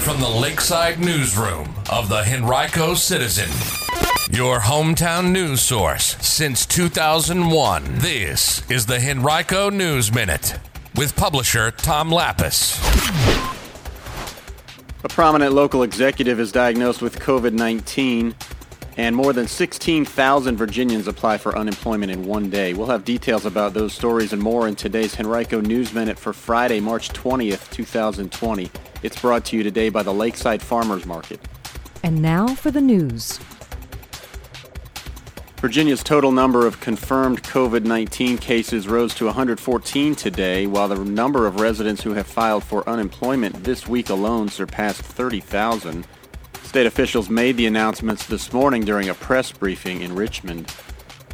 from the Lakeside Newsroom of the Henrico Citizen, your hometown news source since 2001. This is the Henrico News Minute with publisher Tom Lappas. A prominent local executive is diagnosed with COVID 19, and more than 16,000 Virginians apply for unemployment in one day. We'll have details about those stories and more in today's Henrico News Minute for Friday, March 20th, 2020. It's brought to you today by the Lakeside Farmers Market. And now for the news. Virginia's total number of confirmed COVID 19 cases rose to 114 today, while the number of residents who have filed for unemployment this week alone surpassed 30,000. State officials made the announcements this morning during a press briefing in Richmond.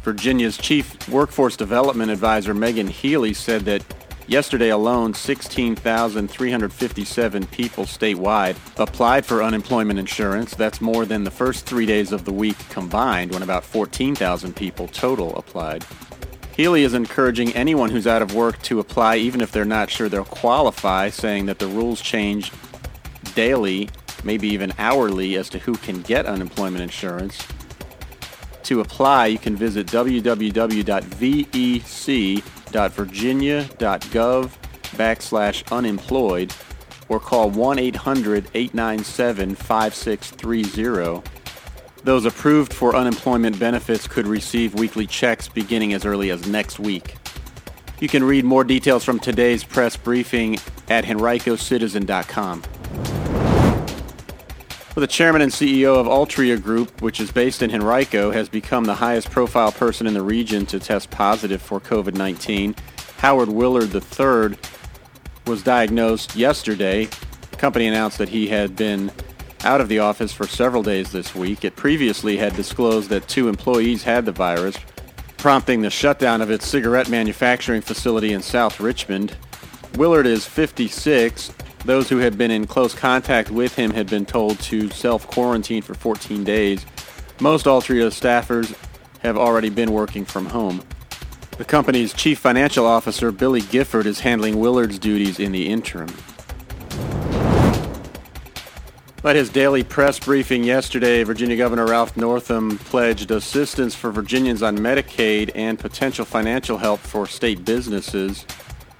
Virginia's Chief Workforce Development Advisor Megan Healy said that Yesterday alone, 16,357 people statewide applied for unemployment insurance. That's more than the first three days of the week combined, when about 14,000 people total applied. Healy is encouraging anyone who's out of work to apply even if they're not sure they'll qualify, saying that the rules change daily, maybe even hourly, as to who can get unemployment insurance. To apply, you can visit www.vec.virginia.gov backslash unemployed or call 1-800-897-5630. Those approved for unemployment benefits could receive weekly checks beginning as early as next week. You can read more details from today's press briefing at henricocitizen.com. Well, the chairman and CEO of Altria Group, which is based in Henrico, has become the highest profile person in the region to test positive for COVID 19. Howard Willard III was diagnosed yesterday. The company announced that he had been out of the office for several days this week. It previously had disclosed that two employees had the virus, prompting the shutdown of its cigarette manufacturing facility in South Richmond. Willard is 56 those who had been in close contact with him had been told to self quarantine for 14 days. Most Altria staffers have already been working from home. The company's chief financial officer, Billy Gifford, is handling Willard's duties in the interim. At his daily press briefing yesterday, Virginia Governor Ralph Northam pledged assistance for Virginians on Medicaid and potential financial help for state businesses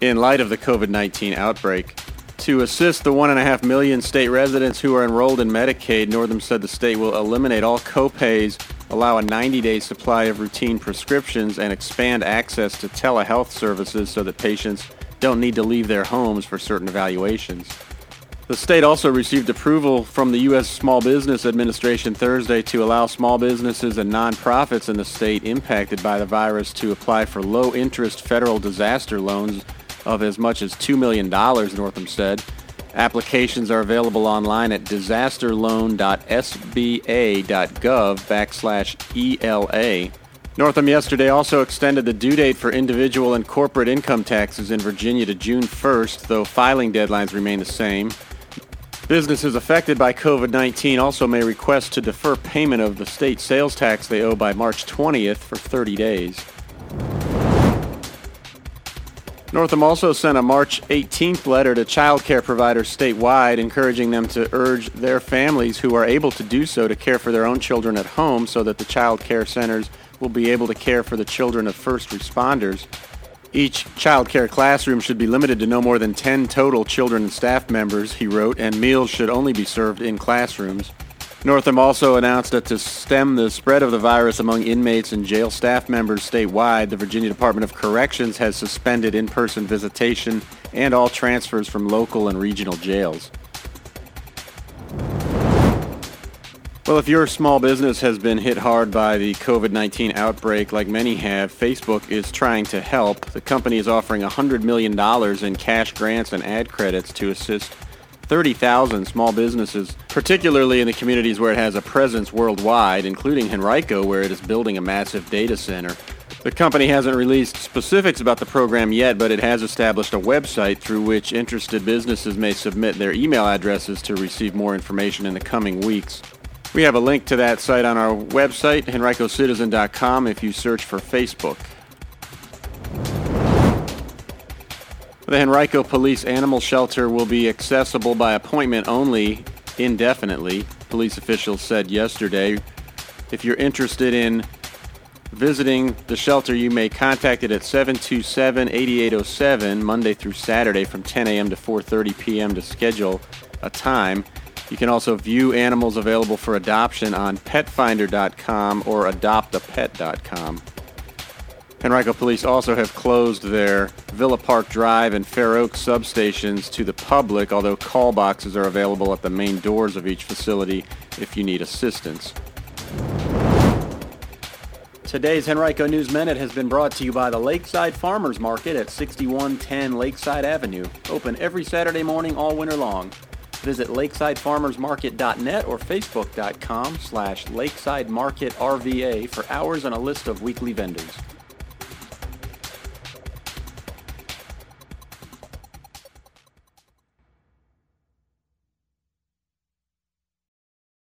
in light of the COVID 19 outbreak. To assist the 1.5 million state residents who are enrolled in Medicaid, Northam said the state will eliminate all copays, allow a 90-day supply of routine prescriptions, and expand access to telehealth services so that patients don't need to leave their homes for certain evaluations. The state also received approval from the U.S. Small Business Administration Thursday to allow small businesses and nonprofits in the state impacted by the virus to apply for low interest federal disaster loans of as much as $2 million, Northam said. Applications are available online at disasterloan.sba.gov backslash ELA. Northam yesterday also extended the due date for individual and corporate income taxes in Virginia to June 1st, though filing deadlines remain the same. Businesses affected by COVID 19 also may request to defer payment of the state sales tax they owe by March 20th for 30 days. Northam also sent a March 18th letter to child care providers statewide encouraging them to urge their families who are able to do so to care for their own children at home so that the child care centers will be able to care for the children of first responders. Each child care classroom should be limited to no more than 10 total children and staff members, he wrote, and meals should only be served in classrooms. Northam also announced that to stem the spread of the virus among inmates and jail staff members statewide, the Virginia Department of Corrections has suspended in-person visitation and all transfers from local and regional jails. Well, if your small business has been hit hard by the COVID-19 outbreak, like many have, Facebook is trying to help. The company is offering $100 million in cash grants and ad credits to assist 30,000 small businesses, particularly in the communities where it has a presence worldwide, including Henrico, where it is building a massive data center. The company hasn't released specifics about the program yet, but it has established a website through which interested businesses may submit their email addresses to receive more information in the coming weeks. We have a link to that site on our website, henricocitizen.com, if you search for Facebook. The Henrico Police Animal Shelter will be accessible by appointment only indefinitely, police officials said yesterday. If you're interested in visiting the shelter, you may contact it at 727-8807 Monday through Saturday from 10 a.m. to 4:30 p.m. to schedule a time. You can also view animals available for adoption on petfinder.com or adoptapet.com. Henrico Police also have closed their Villa Park Drive and Fair Oak substations to the public, although call boxes are available at the main doors of each facility if you need assistance. Today's Henrico News Minute has been brought to you by the Lakeside Farmers Market at 6110 Lakeside Avenue, open every Saturday morning all winter long. Visit lakesidefarmersmarket.net or facebook.com slash lakesidemarketrva for hours and a list of weekly vendors.